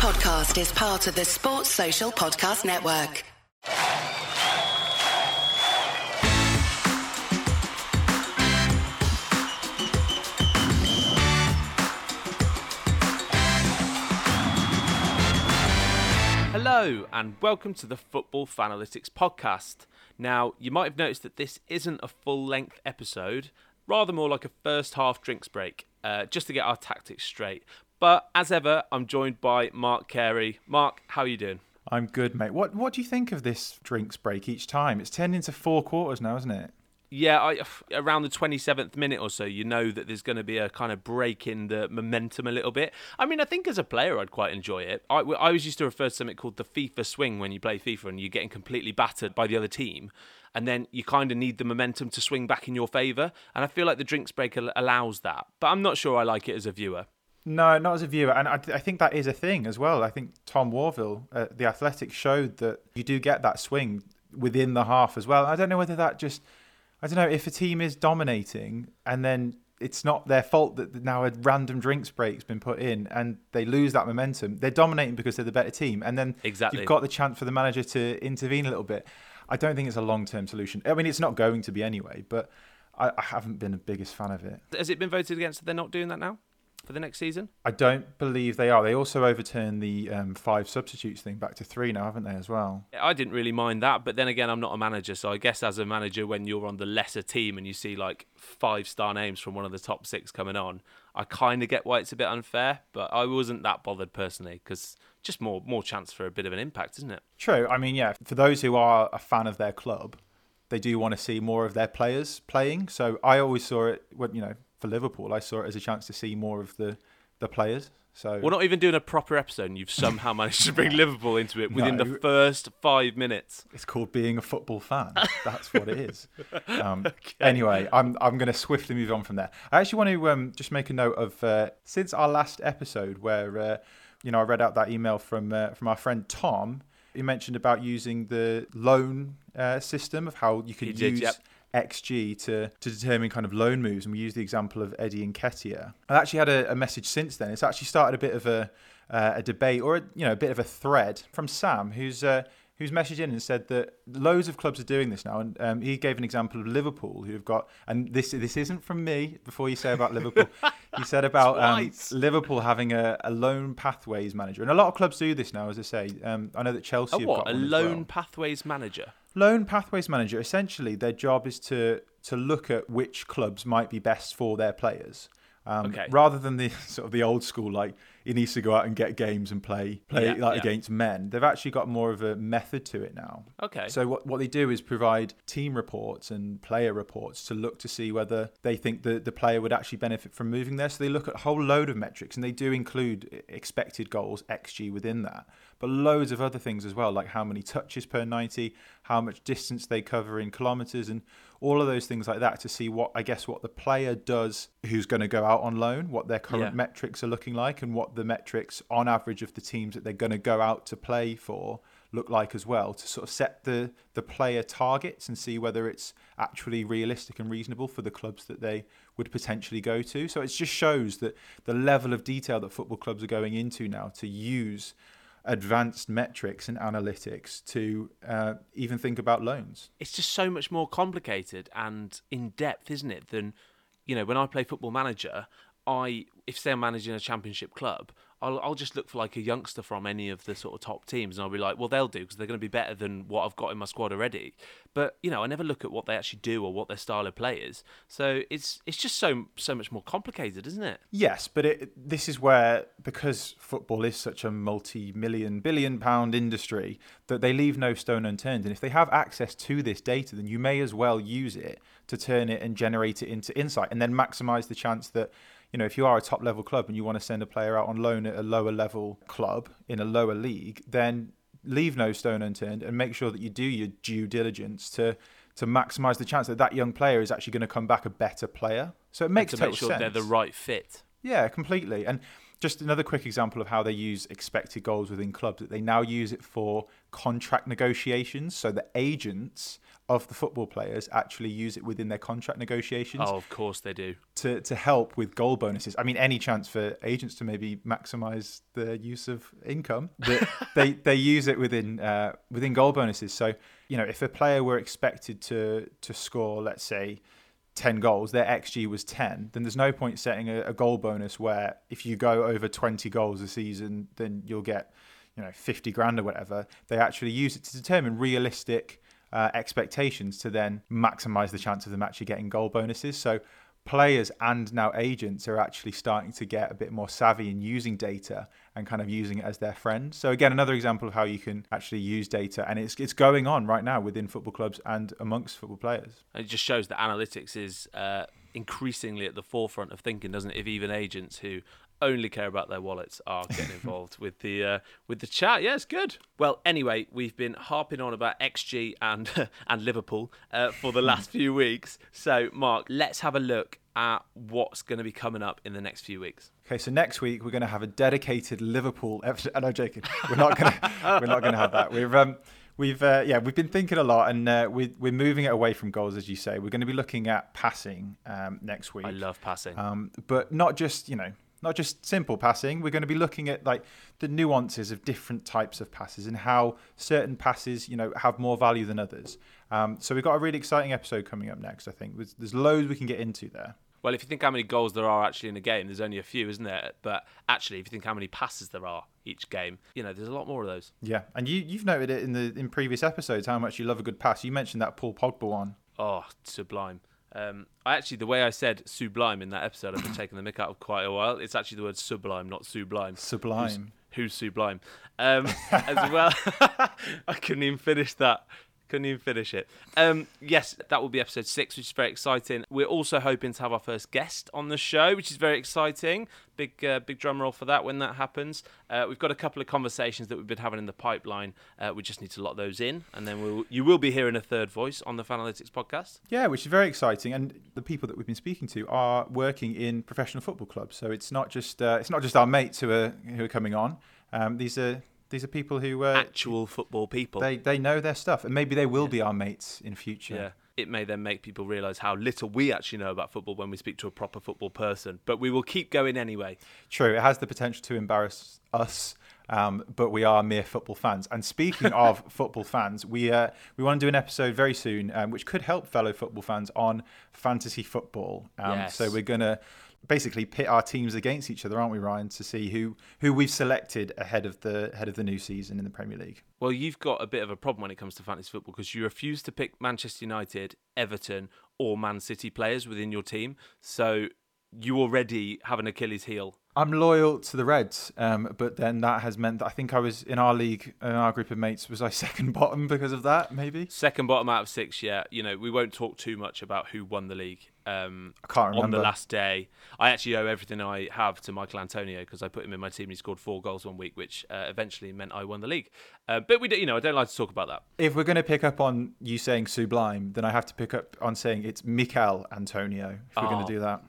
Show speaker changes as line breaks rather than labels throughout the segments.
podcast is part of the Sports Social Podcast Network.
Hello, and welcome to the Football Fanalytics podcast. Now, you might have noticed that this isn't a full length episode, rather more like a first half drinks break, uh, just to get our tactics straight. But as ever, I'm joined by Mark Carey. Mark, how are you doing?
I'm good, mate. What What do you think of this drinks break each time? It's turned into four quarters now, isn't it?
Yeah, I, around the 27th minute or so, you know that there's going to be a kind of break in the momentum a little bit. I mean, I think as a player, I'd quite enjoy it. I, I always used to refer to something called the FIFA swing when you play FIFA and you're getting completely battered by the other team. And then you kind of need the momentum to swing back in your favour. And I feel like the drinks break allows that. But I'm not sure I like it as a viewer.
No, not as a viewer, and I, I, think that is a thing as well. I think Tom Worville, uh, the Athletic, showed that you do get that swing within the half as well. I don't know whether that just, I don't know if a team is dominating and then it's not their fault that now a random drinks break's been put in and they lose that momentum. They're dominating because they're the better team, and then
exactly.
you've got the chance for the manager to intervene a little bit. I don't think it's a long term solution. I mean, it's not going to be anyway, but I, I haven't been the biggest fan of it.
Has it been voted against that they're not doing that now? For the next season?
I don't believe they are. They also overturned the um, five substitutes thing back to three now, haven't they, as well?
I didn't really mind that, but then again, I'm not a manager, so I guess as a manager, when you're on the lesser team and you see like five star names from one of the top six coming on, I kind of get why it's a bit unfair, but I wasn't that bothered personally because just more more chance for a bit of an impact, isn't it?
True. I mean, yeah, for those who are a fan of their club, they do want to see more of their players playing. So I always saw it, when you know, for Liverpool, I saw it as a chance to see more of the the players. So
we're not even doing a proper episode, and you've somehow managed to bring Liverpool into it within no, the first five minutes.
It's called being a football fan. That's what it is. Um, okay. Anyway, I'm I'm going to swiftly move on from there. I actually want to um, just make a note of uh, since our last episode, where uh, you know I read out that email from uh, from our friend Tom. He mentioned about using the loan uh, system of how you could use. Yep XG to, to determine kind of loan moves. And we use the example of Eddie Nketiah. I've actually had a, a message since then. It's actually started a bit of a, uh, a debate or a, you know a bit of a thread from Sam, who's uh, who's messaged in and said that loads of clubs are doing this now. And um, he gave an example of Liverpool, who've got, and this this isn't from me. Before you say about Liverpool, he said about um, Liverpool having a, a loan pathways manager, and a lot of clubs do this now. As I say, um, I know that Chelsea.
A
have
what?
got
a loan
well.
pathways manager.
Loan pathways manager. Essentially, their job is to to look at which clubs might be best for their players. Um,
okay.
Rather than the sort of the old school, like he needs to go out and get games and play play yeah, like yeah. against men. They've actually got more of a method to it now.
Okay.
So what what they do is provide team reports and player reports to look to see whether they think the the player would actually benefit from moving there. So they look at a whole load of metrics and they do include expected goals xG within that but loads of other things as well, like how many touches per 90, how much distance they cover in kilometres, and all of those things like that to see what, I guess, what the player does who's going to go out on loan, what their current yeah. metrics are looking like, and what the metrics on average of the teams that they're going to go out to play for look like as well to sort of set the the player targets and see whether it's actually realistic and reasonable for the clubs that they would potentially go to so it just shows that the level of detail that football clubs are going into now to use advanced metrics and analytics to uh, even think about loans.
It's just so much more complicated and in depth, isn't it? Than you know, when I play Football Manager, I if say I'm managing a championship club, I'll, I'll just look for like a youngster from any of the sort of top teams, and I'll be like, well, they'll do because they're going to be better than what I've got in my squad already. But you know, I never look at what they actually do or what their style of play is. So it's it's just so so much more complicated, isn't it?
Yes, but it, this is where because football is such a multi-million, billion-pound industry that they leave no stone unturned. And if they have access to this data, then you may as well use it to turn it and generate it into insight, and then maximize the chance that you know, if you are a top level club and you want to send a player out on loan at a lower level club in a lower league, then leave no stone unturned and make sure that you do your due diligence to to maximise the chance that that young player is actually going to come back a better player. So it makes
and
to
make sure
sense.
they're the right fit.
Yeah, completely. And just another quick example of how they use expected goals within clubs that they now use it for contract negotiations so the agents of the football players actually use it within their contract negotiations
Oh, of course they do.
to, to help with goal bonuses. I mean, any chance for agents to maybe maximize the use of income, they they use it within uh, within goal bonuses. So you know, if a player were expected to to score, let's say. 10 goals, their XG was 10, then there's no point setting a, a goal bonus where if you go over 20 goals a season, then you'll get, you know, 50 grand or whatever. They actually use it to determine realistic uh, expectations to then maximize the chance of them actually getting goal bonuses. So players and now agents are actually starting to get a bit more savvy in using data and kind of using it as their friend. So again, another example of how you can actually use data, and it's it's going on right now within football clubs and amongst football players.
And it just shows that analytics is uh, increasingly at the forefront of thinking, doesn't it? If even agents who only care about their wallets are getting involved with the uh, with the chat. Yeah, it's good. Well, anyway, we've been harping on about XG and and Liverpool uh, for the last few weeks. So, Mark, let's have a look at what's going to be coming up in the next few weeks.
Okay, so next week we're going to have a dedicated Liverpool. Episode. I'm joking. We're not going to. we're not going to have that. We've um, we've uh, yeah, we've been thinking a lot, and uh, we, we're moving it away from goals, as you say. We're going to be looking at passing um, next week.
I love passing.
um, but not just you know not just simple passing. We're going to be looking at like the nuances of different types of passes and how certain passes you know have more value than others. Um, so we've got a really exciting episode coming up next. I think there's, loads we can get into there.
Well, if you think how many goals there are actually in a game, there's only a few, isn't there? But actually, if you think how many passes there are each game, you know, there's a lot more of those.
Yeah, and you you've noted it in the in previous episodes how much you love a good pass. You mentioned that Paul Pogba one.
Oh, sublime. Um, I actually, the way I said sublime in that episode, I've been taking the mick out of quite a while. It's actually the word sublime, not sublime.
Sublime.
Who's sublime? Um, as well, I couldn't even finish that. Couldn't even finish it. Um, yes, that will be episode six, which is very exciting. We're also hoping to have our first guest on the show, which is very exciting. Big, uh, big drum roll for that when that happens. Uh, we've got a couple of conversations that we've been having in the pipeline. Uh, we just need to lock those in, and then we'll, you will be hearing a third voice on the Fanalytics podcast.
Yeah, which is very exciting, and the people that we've been speaking to are working in professional football clubs. So it's not just uh, it's not just our mates who are who are coming on. Um, these are these are people who uh,
Actual football people.
they they know their stuff, and maybe they will be our mates in future.
Yeah. It may then make people realise how little we actually know about football when we speak to a proper football person. But we will keep going anyway.
True, it has the potential to embarrass us, um, but we are mere football fans. And speaking of football fans, we uh, we want to do an episode very soon, um, which could help fellow football fans on fantasy football. Um,
Yes.
So we're gonna basically pit our teams against each other, aren't we, Ryan, to see who who we've selected ahead of the ahead of the new season in the Premier League.
Well, you've got a bit of a problem when it comes to fantasy football because you refuse to pick Manchester United, Everton, or Man City players within your team. So you already have an Achilles heel.
I'm loyal to the Reds, um, but then that has meant that I think I was in our league, in our group of mates, was I second bottom because of that, maybe?
Second bottom out of six, yeah. You know, we won't talk too much about who won the league. Um,
I can't remember
on the last day. I actually owe everything I have to Michael Antonio because I put him in my team. and He scored four goals one week, which uh, eventually meant I won the league. Uh, but we, do, you know, I don't like to talk about that.
If we're going to pick up on you saying sublime, then I have to pick up on saying it's Mikel Antonio if we're going
Oh.
to do that.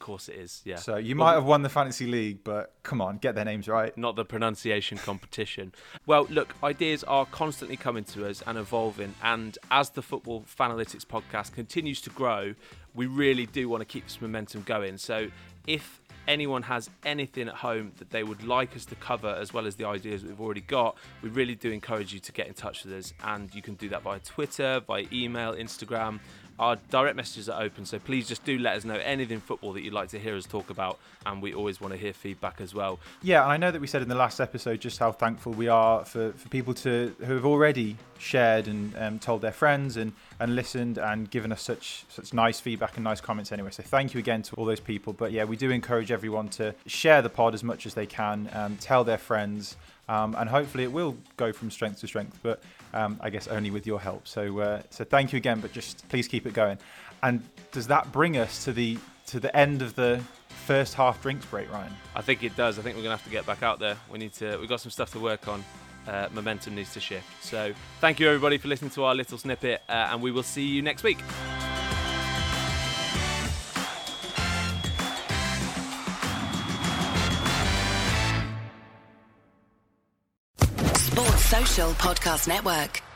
Of course, it is. Yeah.
So you
Well,
might have won the fantasy league, but come on, get their names right.
not the pronunciation competition. Well, look, ideas are constantly coming to us and evolving, and as the Football Fanalytics podcast continues to grow, we really do want to keep this momentum going. So, if anyone has anything at home that they would like us to cover, as well as the ideas we've already got, we really do encourage you to get in touch with us, and you can do that via Twitter, via email, Instagram. Our direct messages are open, so please just do let us know anything football that you'd like to hear us talk about, and we always want to hear feedback as well.
Yeah, and I know that we said in the last episode just how thankful we are for, for people to who have already shared and um, told their friends and, and listened and given us such such nice feedback and nice comments anyway. So thank you again to all those people. But yeah, we do encourage everyone to share the pod as much as they can, um, tell their friends, um, and hopefully it will go from strength to strength. But um, I guess only with your help. So uh, so thank you again. But just please keep it going. And does that bring us to the to the end of the first half drinks break, Ryan?
I think it does. I think we're gonna have to get back out there. We need to. We've got some stuff to work on. Uh, momentum needs to shift. So thank you everybody for listening to our little snippet, uh, and we will see you next week.
Podcast Network.